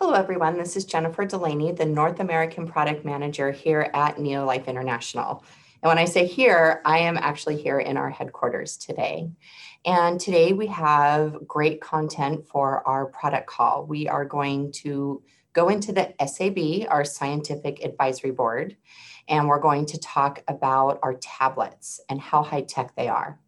Hello, everyone. This is Jennifer Delaney, the North American Product Manager here at Neolife International. And when I say here, I am actually here in our headquarters today. And today we have great content for our product call. We are going to go into the SAB, our Scientific Advisory Board, and we're going to talk about our tablets and how high tech they are.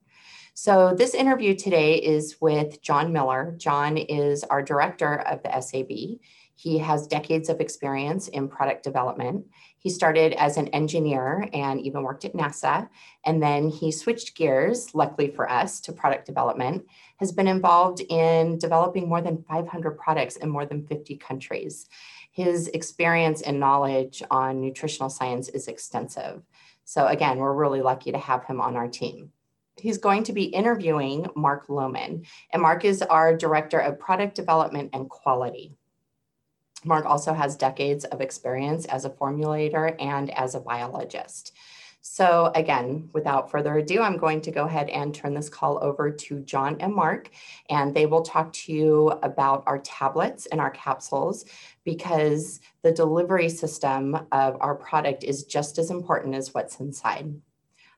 So, this interview today is with John Miller. John is our director of the SAB. He has decades of experience in product development. He started as an engineer and even worked at NASA. And then he switched gears, luckily for us, to product development, has been involved in developing more than 500 products in more than 50 countries. His experience and knowledge on nutritional science is extensive. So, again, we're really lucky to have him on our team he's going to be interviewing Mark Lowman. And Mark is our Director of Product Development and Quality. Mark also has decades of experience as a formulator and as a biologist. So, again, without further ado, I'm going to go ahead and turn this call over to John and Mark, and they will talk to you about our tablets and our capsules because the delivery system of our product is just as important as what's inside.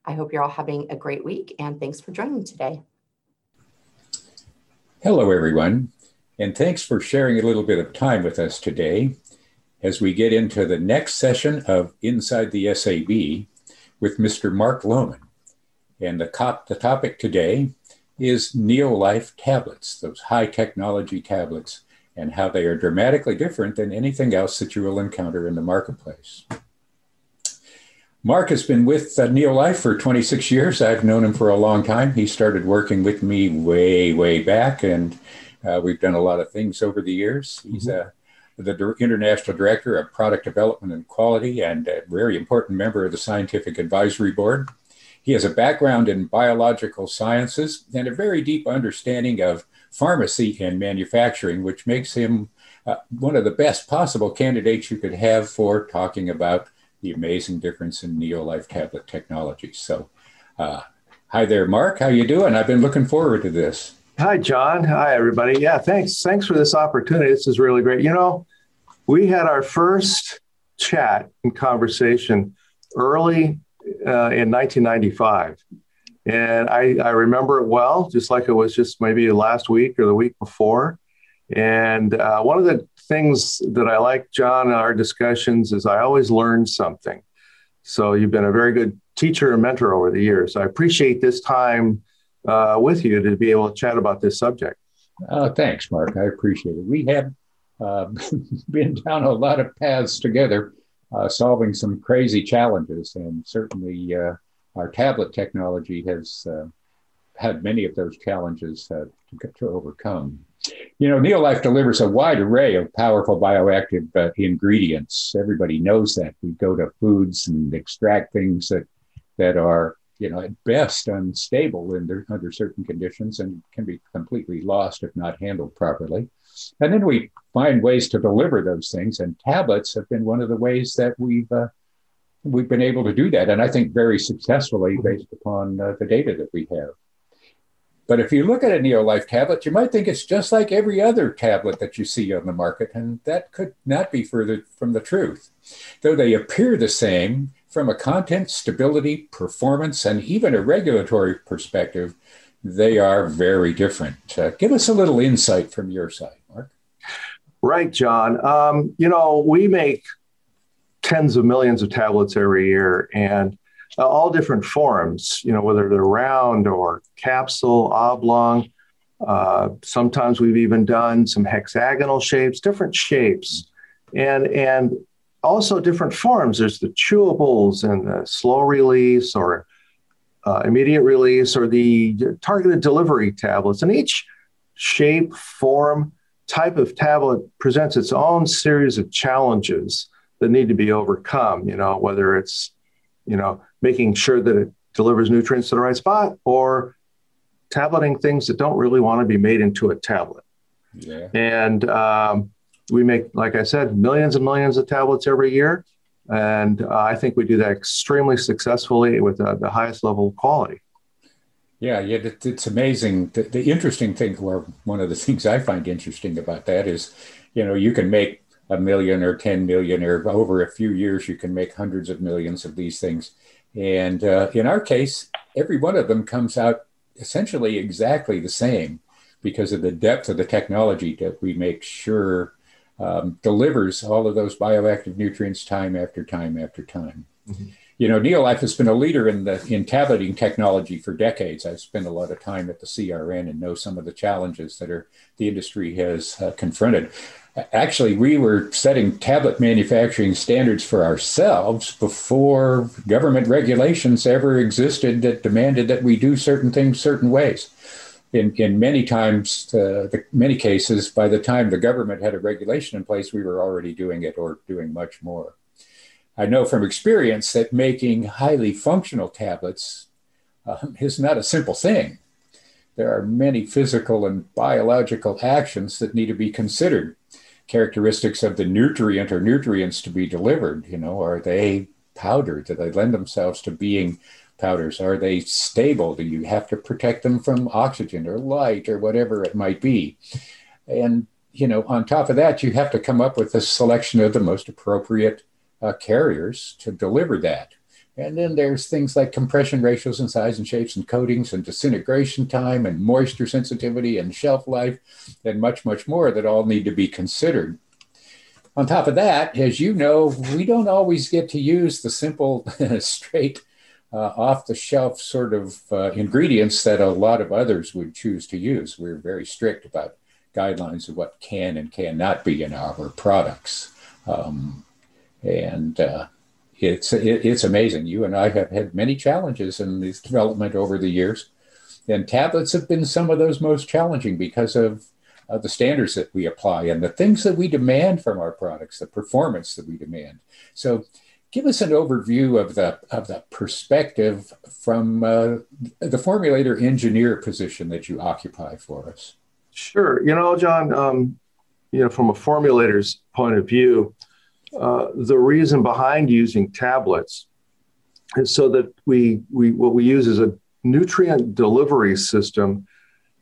I hope you're all having a great week, and thanks for joining today. Hello, everyone. And thanks for sharing a little bit of time with us today as we get into the next session of Inside the SAB with Mr. Mark Lowman. And the, cop, the topic today is Neolife tablets, those high technology tablets, and how they are dramatically different than anything else that you will encounter in the marketplace. Mark has been with uh, Neolife for 26 years. I've known him for a long time. He started working with me way, way back, and uh, we've done a lot of things over the years. He's mm-hmm. uh, the international director of product development and quality and a very important member of the scientific advisory board. He has a background in biological sciences and a very deep understanding of pharmacy and manufacturing, which makes him uh, one of the best possible candidates you could have for talking about the amazing difference in Neolife tablet technology. So, uh, hi there, Mark. How you doing? I've been looking forward to this. Hi, John. Hi, everybody. Yeah, thanks. Thanks for this opportunity. This is really great. You know, we had our first chat and conversation early uh, in 1995. And I, I remember it well, just like it was just maybe last week or the week before. And uh, one of the things that I like, John, in our discussions is I always learn something. So you've been a very good teacher and mentor over the years. I appreciate this time uh, with you to be able to chat about this subject. Uh, thanks, Mark. I appreciate it. We have uh, been down a lot of paths together, uh, solving some crazy challenges, and certainly uh, our tablet technology has uh, had many of those challenges to, to, overcome. You know, Neolife delivers a wide array of powerful bioactive ingredients. Everybody knows that. We go to foods and extract things that that are you know, at best unstable under, under certain conditions and can be completely lost if not handled properly. And then we find ways to deliver those things, and tablets have been one of the ways that we've uh, we've been able to do that, and I think very successfully based upon uh, the data that we have. But if you look at a Neolife tablet, you might think it's just like every other tablet that you see on the market, and that could not be further from the truth. Though they appear the same, from a content, stability, performance, and even a regulatory perspective, they are very different. Uh, give us a little insight from your side, Mark. Right, John. Um, you know, we make tens of millions of tablets every year and uh, all different forms, you know, whether they're round or capsule, oblong. Uh, sometimes we've even done some hexagonal shapes, different shapes. And, and also different forms. There's the chewables and the slow release or uh, immediate release or the targeted delivery tablets. And each shape, form, type of tablet presents its own series of challenges that need to be overcome. You know, whether it's, you know, making sure that it delivers nutrients to the right spot or tableting things that don't really want to be made into a tablet. Yeah. And um, we make, like I said, millions and millions of tablets every year. And uh, I think we do that extremely successfully with uh, the highest level of quality. Yeah, yeah, it's amazing. The, the, interesting thing, or one of the things I find interesting about that is, you know, you can make a million or 10 million, or over a few years, you can make hundreds of millions of these things. And uh, in our case, every one of them comes out essentially exactly the same because of the depth of the technology that we make sure um, delivers all of those bioactive nutrients time after time after time. Mm-hmm. You know, Neolife has been a leader in the in tableting technology for decades. I've spent a lot of time at the CRN and know some of the challenges that are the industry has uh, confronted. Actually, we were setting tablet manufacturing standards for ourselves before government regulations ever existed that demanded that we do certain things certain ways in, in many times, uh, the, many cases, by the time the government had a regulation in place, we were already doing it or doing much more. I know from experience that making highly functional tablets um, is not a simple thing. There are many physical and biological actions that need to be considered. Characteristics of the nutrient or nutrients to be delivered, you know, are they powdered? Do they lend themselves to being powders? Are they stable? Do you have to protect them from oxygen or light or whatever it might be? And, you know, on top of that, you have to come up with a selection of the most appropriate uh, carriers to deliver that. And then there's things like compression ratios and size and shapes and coatings and disintegration time and moisture sensitivity and shelf life and much, much more that all need to be considered. On top of that, as you know, we don't always get to use the simple, straight uh, off the shelf sort of uh, ingredients that a lot of others would choose to use. We're very strict about guidelines of what can and cannot be in our products. Um, and uh, it's, it, it's amazing. You and I have had many challenges in this development over the years. And tablets have been some of those most challenging because of uh, the standards that we apply and the things that we demand from our products, the performance that we demand. So give us an overview of the of the perspective from uh, the formulator engineer position that you occupy for us. Sure. You know, John. Um, you know, from a formulator's point of view, uh, the reason behind using tablets is so that we we what we use is a nutrient delivery system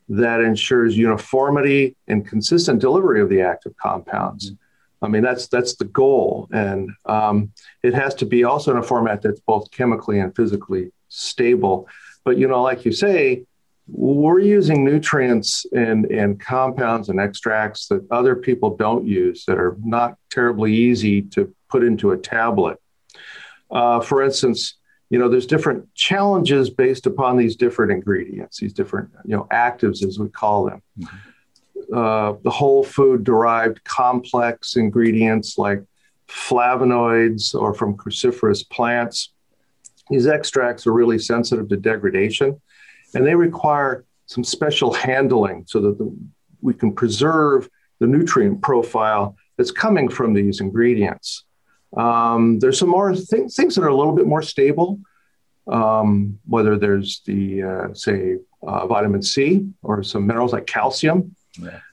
that ensures uniformity and consistent delivery of the active compounds. Mm-hmm. I mean, that's that's the goal, and um, it has to be also in a format that's both chemically and physically stable. But you know, like you say, we're using nutrients and, and compounds and extracts that other people don't use that are not terribly easy to put into a tablet. Uh, for instance, you know, there's different challenges based upon these different ingredients, these different, you know, actives as we call them. Mm-hmm uh, the whole food derived complex ingredients like flavonoids or from cruciferous plants. These extracts are really sensitive to degradation and they require some special handling so that the, we can preserve the nutrient profile that's coming from these ingredients. Um, there's some more th- things that are a little bit more stable, um, whether there's the, uh, say, uh, vitamin C or some minerals like calcium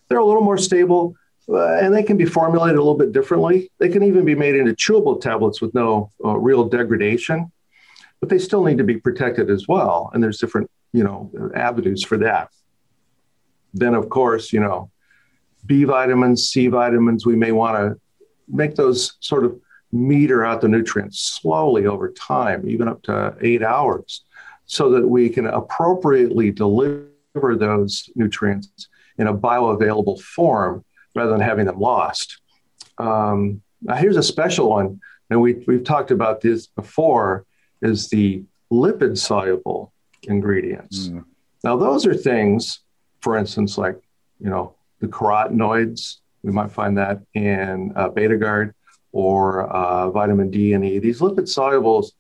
They're a little more stable uh, and they can be formulated a little bit differently. They can even be made into chewable tablets with no uh, real degradation, but they still need to be protected as well. And there's different, you know, avenues for that. Then, of course, you know, B vitamins, C vitamins, we may want to make those sort of meter out the nutrients slowly over time, even up to eight hours, so that we can appropriately deliver those nutrients in a bioavailable form rather than having them lost. Um, now here's a special one, and we, we've talked about this before, is the lipid soluble ingredients. Mm. Now those are things, for instance, like, you know, the carotenoids, we might find that in uh, or uh, vitamin D and E. These lipid solubles,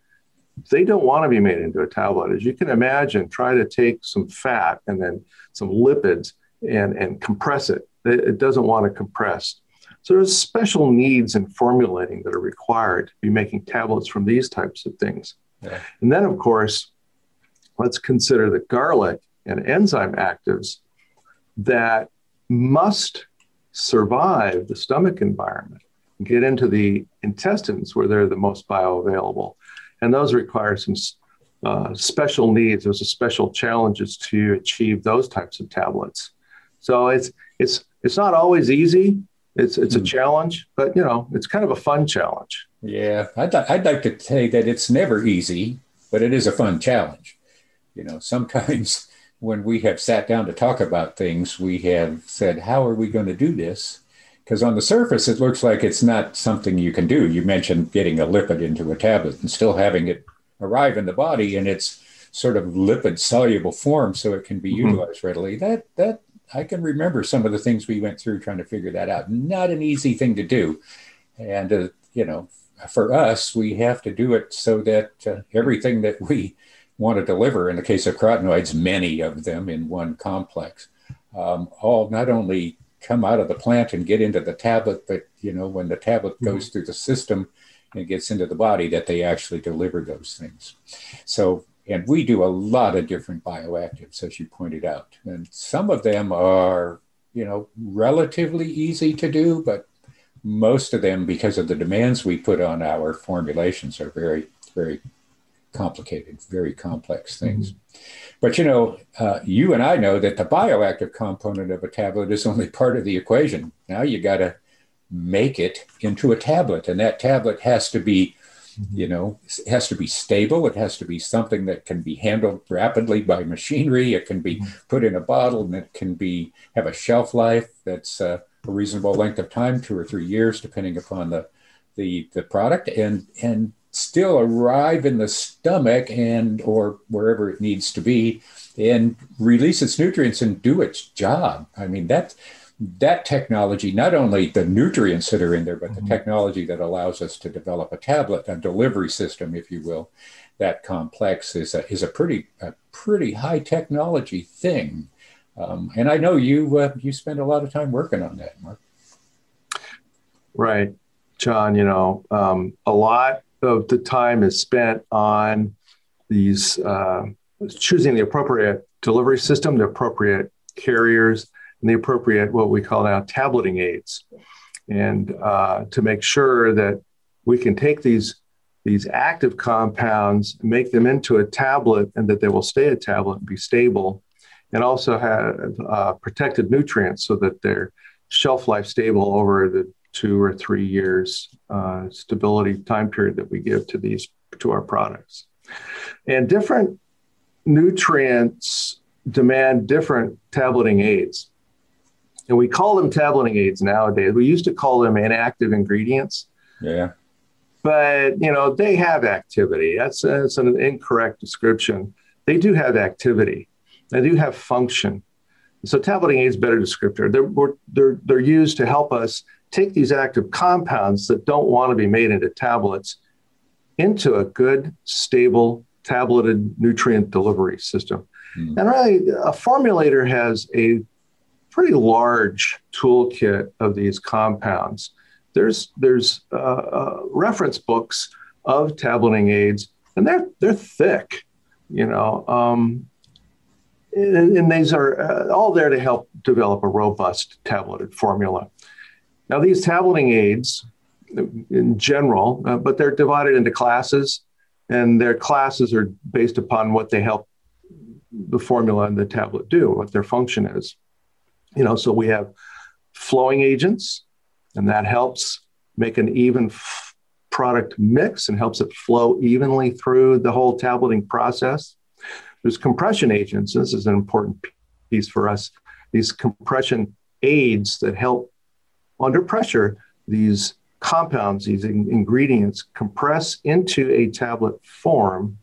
they don't want to be made into a tablet. As you can imagine, try to take some fat and then some lipids and, and compress it. it. Doesn't want to compress. So there's special needs in formulating that are required to be making tablets from these types of things. Yeah. And then, of course, let's consider the garlic and enzyme actives that must survive the stomach environment, get into the intestines where they're the most bioavailable. And those require some uh, special needs. There's a special challenges to achieve those types of tablets. So it's it's it's not always easy. It's it's a hmm. challenge, but you know, it's kind of a fun challenge. Yeah, I'd, I'd like to say that it's never easy, but it is a fun challenge. You know, sometimes when we have sat down to talk about things, we have said, "How are we going to do this?" Because on the surface, it looks like it's not something you can do. You mentioned getting a lipid into a tablet and still having it arrive in the body in its sort of lipid soluble form, so it can be mm-hmm. utilized readily. That that I can remember some of the things we went through trying to figure that out. Not an easy thing to do. And, uh, you know, for us, we have to do it so that uh, everything that we want to deliver, in the case of carotenoids, many of them in one complex, um, all not only come out of the plant and get into the tablet, but, you know, when the tablet mm-hmm. goes through the system and gets into the body, that they actually deliver those things. So and we do a lot of different bioactives, as you pointed out. And some of them are, you know, relatively easy to do, but most of them, because of the demands we put on our formulations, are very, very complicated, very complex things. Mm-hmm. But you know, uh, you and I know that the bioactive component of a tablet is only part of the equation. Now you got to make it into a tablet, and that tablet has to be you know it has to be stable. It has to be something that can be handled rapidly by machinery. It can be mm-hmm. put in a bottle and it can be have a shelf life that's uh, a reasonable length of time two or three years depending upon the the the product and and still arrive in the stomach and or wherever it needs to be and release its nutrients and do its job. I mean that's that technology, not only the nutrients that are in there, but the mm-hmm. technology that allows us to develop a tablet, a delivery system, if you will, that complex is a, is a pretty a pretty high technology thing. Um, and I know you uh, you spend a lot of time working on that, Mark. Right, John. You know, um, a lot of the time is spent on these uh, choosing the appropriate delivery system, the appropriate carriers, and the appropriate, what we call now tableting aids. And uh, to make sure that we can take these, these active compounds, make them into a tablet, and that they will stay a tablet and be stable, and also have uh, protected nutrients so that they're shelf life stable over the two or three years uh, stability time period that we give to these to our products. And different nutrients demand different tableting aids and we call them tableting aids nowadays. We used to call them inactive ingredients. Yeah. But you know they have activity. That's that's an incorrect description. They do have activity. They do have function. So tableting aids better descriptor. They're, they're, they're used to help us take these active compounds that don't want to be made into tablets into a good, stable, tableted nutrient delivery system. Mm. And really, a formulator has a pretty large toolkit of these compounds. There's there's uh, uh, reference books of tableting aids, and they're they're thick, you know. Um, and, and, these are uh, all there to help develop a robust tableted formula. Now, these tableting aids, in general, uh, but they're divided into classes, and their classes are based upon what they help the formula and the tablet do, what their function is. You know, so we have flowing agents, and that helps make an even f- product mix and helps it flow evenly through the whole tableting process. There's compression agents. This is an important piece for us. These compression aids that help under pressure these compounds, these in- ingredients compress into a tablet form.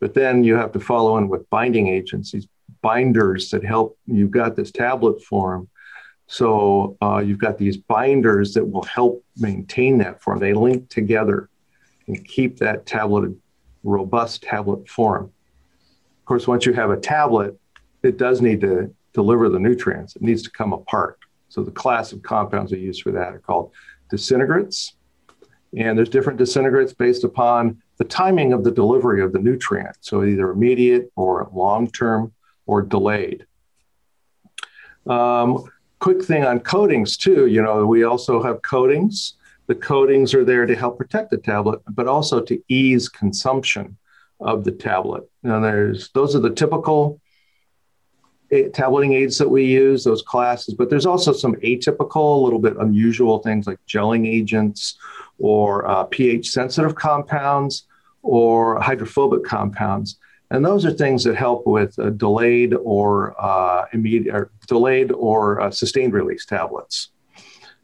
But then you have to follow in with binding agents, these binders that help. You've got this tablet form. So uh, you've got these binders that will help maintain that form. They link together and keep that tablet robust tablet form. Of course, once you have a tablet, it does need to deliver the nutrients. It needs to come apart. So the class of compounds we use for that are called disintegrates. And there's different disintegrates based upon the timing of the delivery of the nutrient. So either immediate or long term or delayed. Um, quick thing on coatings too. You know, we also have coatings. The coatings are there to help protect the tablet, but also to ease consumption of the tablet. Now, there's those are the typical tableting aids that we use, those classes, but there's also some atypical, a little bit unusual things like gelling agents or uh, pH sensitive compounds or hydrophobic compounds. And those are things that help with uh, delayed or uh, immediate, or delayed or uh, sustained release tablets.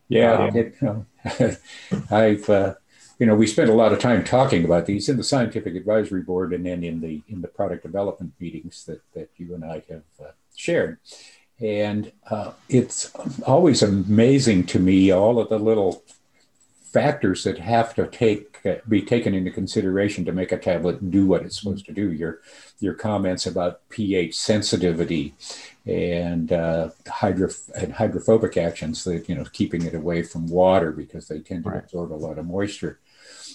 Yeah, um, it, I've uh, you know we spent a lot of time talking about these in the scientific advisory board and then in the in the product development meetings that that you and I have uh, shared. And uh, it's always amazing to me all of the little factors that have to take uh, be taken into consideration to make a tablet do what it's supposed to do. Your your comments about pH sensitivity and uh, hydro and hydrophobic actions that you know keeping it away from water because they tend to right. absorb a lot of moisture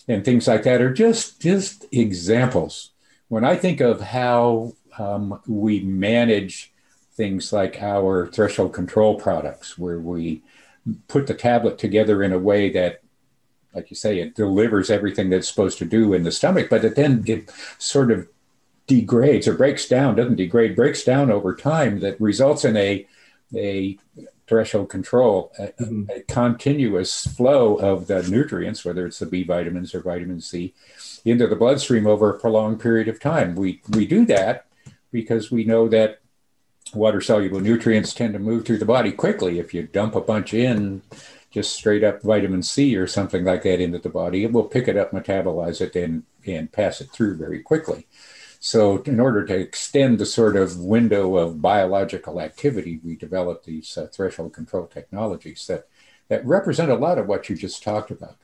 and things like that are just just examples. When I think of how um, we manage things like our threshold control products, where we put the tablet together in a way that like you say, it delivers everything that's supposed to do in the stomach, but it then it sort of degrades or breaks down, doesn't degrade, breaks down over time that results in a a threshold control, a, mm-hmm. a, continuous flow of the nutrients, whether it's the B vitamins or vitamin C, into the bloodstream over a prolonged period of time. We we do that because we know that water soluble nutrients tend to move through the body quickly. If you dump a bunch in, just straight up vitamin C or something like that into the body, it will pick it up, metabolize it, and, and pass it through very quickly. So, in order to extend the sort of window of biological activity, we developed these uh, threshold control technologies that, that represent a lot of what you just talked about.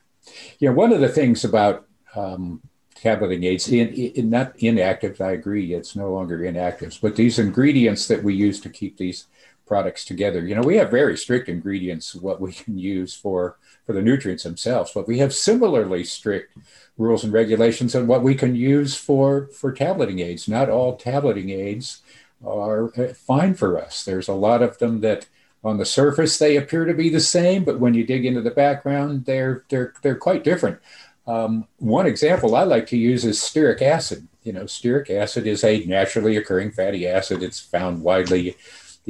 You know, one of the things about um, tableting aids, in, in, not inactives, I agree, it's no longer inactives, but these ingredients that we use to keep these products together. You know, we have very strict ingredients what we can use for for the nutrients themselves, but we have similarly strict rules and regulations on what we can use for for tableting aids. Not all tableting aids are uh, fine for us. There's a lot of them that on the surface they appear to be the same, but when you dig into the background, they're they're they're quite different. Um, one example I like to use is stearic acid. You know, stearic acid is a naturally occurring fatty acid. It's found widely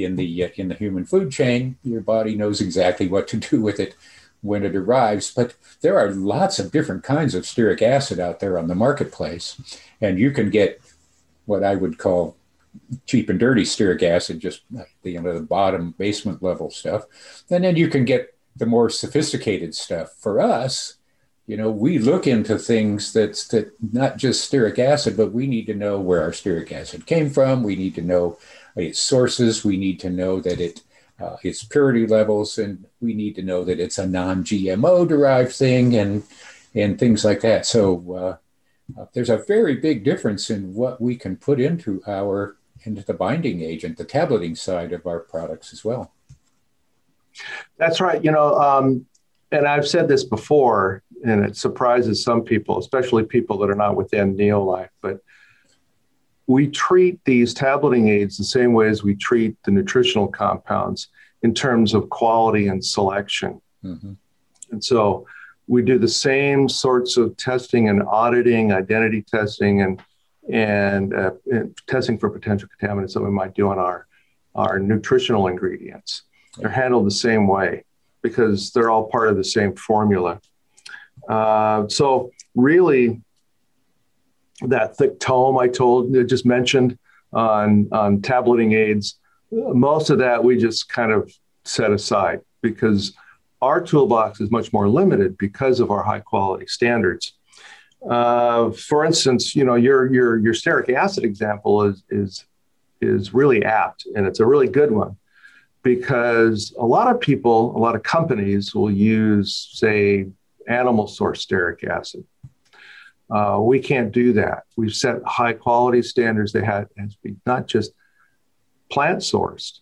in the uh, in the human food chain. Your body knows exactly what to do with it when it arrives. But there are lots of different kinds of stearic acid out there on the marketplace, and you can get what I would call cheap and dirty stearic acid, just the you know, the bottom basement level stuff, and then you can get the more sophisticated stuff. For us, you know, we look into things that's that not just stearic acid, but we need to know where our stearic acid came from. We need to know its sources. We need to know that it uh, its purity levels, and we need to know that it's a non-GMO derived thing, and and things like that. So uh, uh, there's a very big difference in what we can put into our into the binding agent, the tableting side of our products as well. That's right. You know, um, and I've said this before, and it surprises some people, especially people that are not within Neolife, but we treat these tableting aids the same way as we treat the nutritional compounds in terms of quality and selection. Mm-hmm. And so we do the same sorts of testing and auditing, identity testing, and and, uh, and testing for potential contaminants that we might do on our our nutritional ingredients. They're handled the same way because they're all part of the same formula. Uh, so really, that thick tome I told just mentioned on on tableting aids, most of that we just kind of set aside because our toolbox is much more limited because of our high quality standards. Uh, for instance, you know your your your stearic acid example is is is really apt, and it's a really good one because a lot of people, a lot of companies will use, say, animal source stearic acid. Uh, we can't do that. We've set high quality standards that have, has to be not just plant sourced,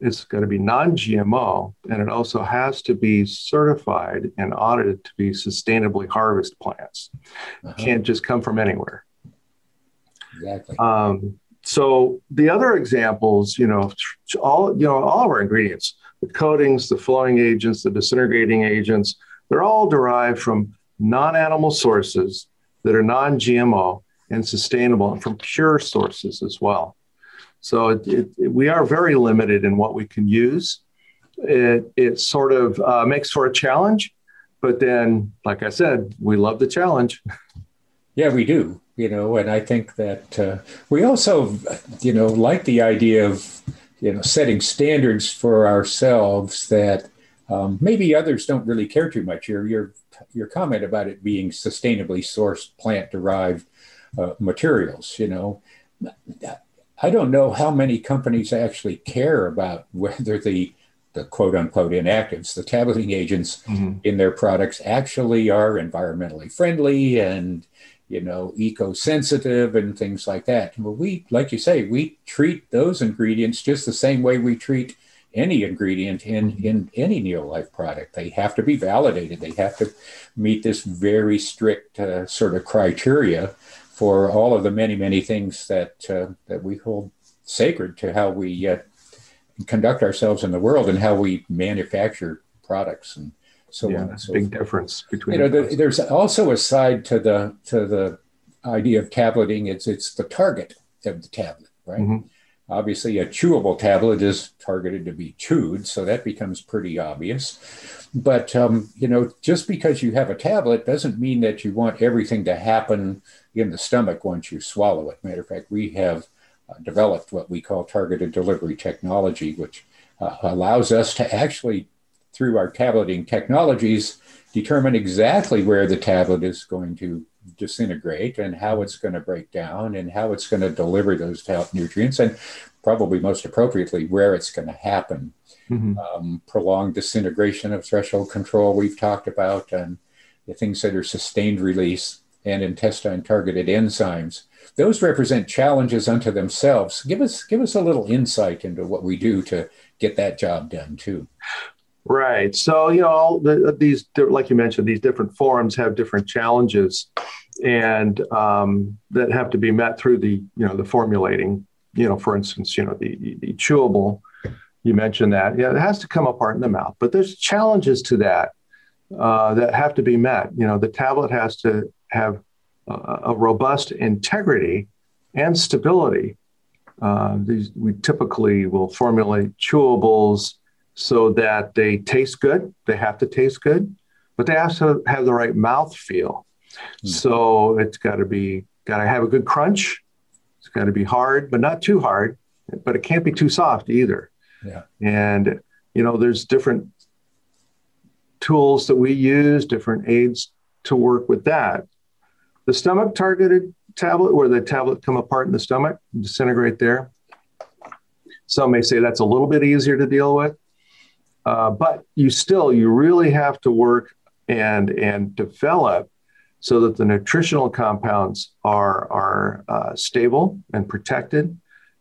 it's got to be non GMO, and it also has to be certified and audited to be sustainably harvest plants. Uh-huh. Can't just come from anywhere. Exactly. Um, so the other examples, you know, all you know, all of our ingredients, the coatings, the flowing agents, the disintegrating agents, they're all derived from non-animal sources that are non-GMO and sustainable and from pure sources as well. So it, it, we are very limited in what we can use. It, it sort of uh, makes for a challenge, but then, like I said, we love the challenge. Yeah, we do. You know, and I think that uh, we also, you know, like the idea of, you know, setting standards for ourselves that um, maybe others don't really care too much. Your your your comment about it being sustainably sourced plant derived uh, materials. You know, I don't know how many companies actually care about whether the the quote unquote inactives, the tableting agents mm-hmm. in their products actually are environmentally friendly and you know eco-sensitive and things like that. Well, we like you say, we treat those ingredients just the same way we treat any ingredient in in any Neolife product. They have to be validated. They have to meet this very strict uh, sort of criteria for all of the many, many things that uh, that we hold sacred to how we uh, conduct ourselves in the world and how we manufacture products and so yeah, on. And so big forth. difference between. You know, the, there's also a side to the to the idea of tableting. It's it's the target of the tablet, right? Mm-hmm. Obviously, a chewable tablet is targeted to be chewed, so that becomes pretty obvious. But um, you know, just because you have a tablet doesn't mean that you want everything to happen in the stomach once you swallow it. Matter of fact, we have uh, developed what we call targeted delivery technology, which uh, allows us to actually, through our tableting technologies, determine exactly where the tablet is going to disintegrate and how it's going to break down and how it's going to deliver those nutrients and probably most appropriately where it's going to happen. Mm-hmm. Um, prolonged disintegration of threshold control we've talked about and the things that are sustained release and intestine targeted enzymes. Those represent challenges unto themselves. Give us give us a little insight into what we do to get that job done too. Right. So you know, all the, these like you mentioned, these different forums have different challenges, and um, that have to be met through the you know the formulating. You know, for instance, you know the, the, chewable. You mentioned that. Yeah, it has to come apart in the mouth, but there's challenges to that uh, that have to be met. You know, the tablet has to have a robust integrity and stability. Uh, these, we typically will formulate chewables so that they taste good. They have to taste good, but they have to have the right mouth feel. Mm. So it's got to be got to have a good crunch. It's got to be hard, but not too hard. But it can't be too soft either. Yeah. And you know, there's different tools that we use, different aids to work with that. The stomach targeted tablet, where the tablet come apart in the stomach, disintegrate there. Some may say that's a little bit easier to deal with, uh, but you still you really have to work and and develop so that the nutritional compounds are are uh, stable and protected,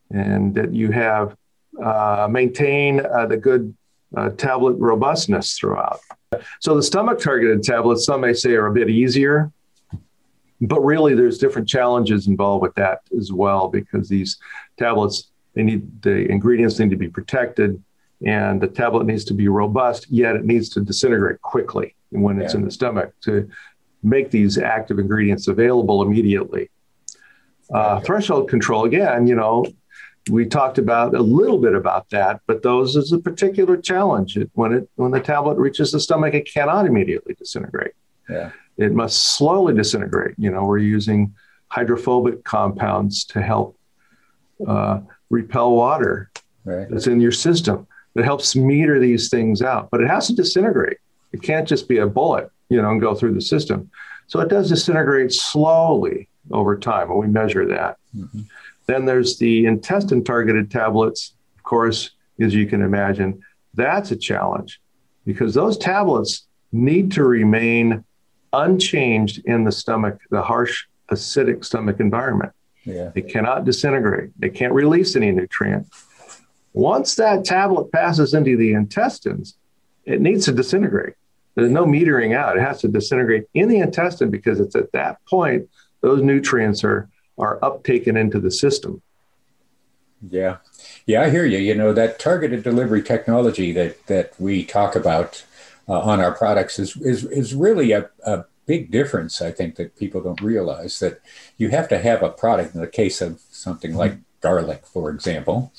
and that you have uh, maintain uh, the good uh, tablet robustness throughout. So the stomach targeted tablets, some may say, are a bit easier but really there's different challenges involved with that as well because these tablets they need the ingredients need to be protected and the tablet needs to be robust yet it needs to disintegrate quickly when it's yeah. in the stomach to make these active ingredients available immediately uh, threshold control again you know we talked about a little bit about that but those is a particular challenge it, when it when the tablet reaches the stomach it cannot immediately disintegrate yeah it must slowly disintegrate. You know, we're using hydrophobic compounds to help uh, repel water right. that's in your system. That helps meter these things out, but it has to disintegrate. It can't just be a bullet, you know, and go through the system. So it does disintegrate slowly over time, and we measure that. Mm-hmm. Then there's the intestine targeted tablets, of course, as you can imagine. That's a challenge because those tablets need to remain unchanged in the stomach, the harsh acidic stomach environment. Yeah. They cannot disintegrate. They can't release any nutrient. Once that tablet passes into the intestines, it needs to disintegrate. There's no metering out. It has to disintegrate in the intestine because it's at that point those nutrients are are uptaken into the system. Yeah. Yeah, I hear you. You know, that targeted delivery technology that that we talk about uh, on our products is, is, is really a, a big difference, I think, that people don't realize that you have to have a product in the case of something like garlic, for example,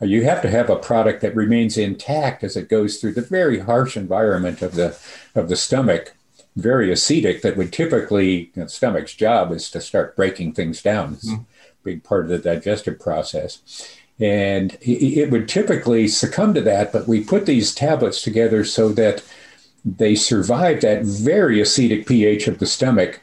uh, you have to have a product that remains intact as it goes through the very harsh environment of the of the stomach, very acidic. That would typically you know, the stomach's job is to start breaking things down. It's mm-hmm. a big part of the digestive process. And it would typically succumb to that, but we put these tablets together so that they survive that very acidic pH of the stomach.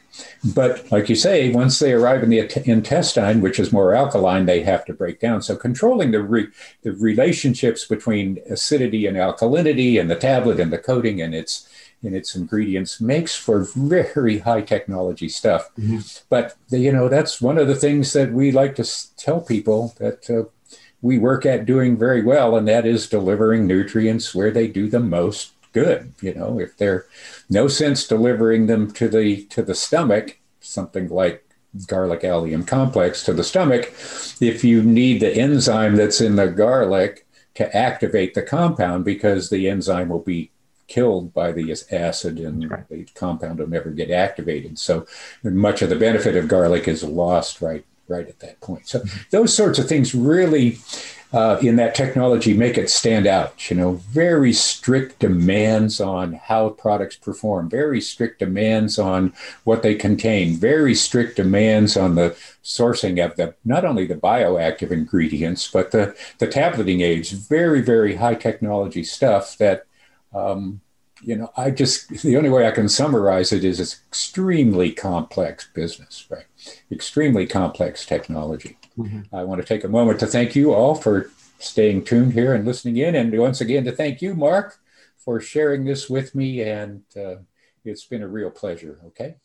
But like you say, once they arrive in the intestine, which is more alkaline, they have to break down. So controlling the re- the relationships between acidity and alkalinity and the tablet and the coating and its in its ingredients makes for very high technology stuff. Mm-hmm. But you know that's one of the things that we like to tell people that uh, we work at doing very well, and that is delivering nutrients where they do the most good. You know, if they're no sense delivering them to the to the stomach, something like garlic allium complex to the stomach, if you need the enzyme that's in the garlic to activate the compound because the enzyme will be killed by the acid and right. the compound will never get activated. So much of the benefit of garlic is lost right right at that point. So those sorts of things really uh, in that technology make it stand out. You know, very strict demands on how products perform, very strict demands on what they contain, very strict demands on the sourcing of the not only the bioactive ingredients but the the tableting aids. Very very high technology stuff that. Um, you know, I just the only way I can summarize it is it's extremely complex business, right? Extremely complex technology. Mm-hmm. I want to take a moment to thank you all for staying tuned here and listening in. And once again, to thank you, Mark, for sharing this with me. And uh, it's been a real pleasure. Okay.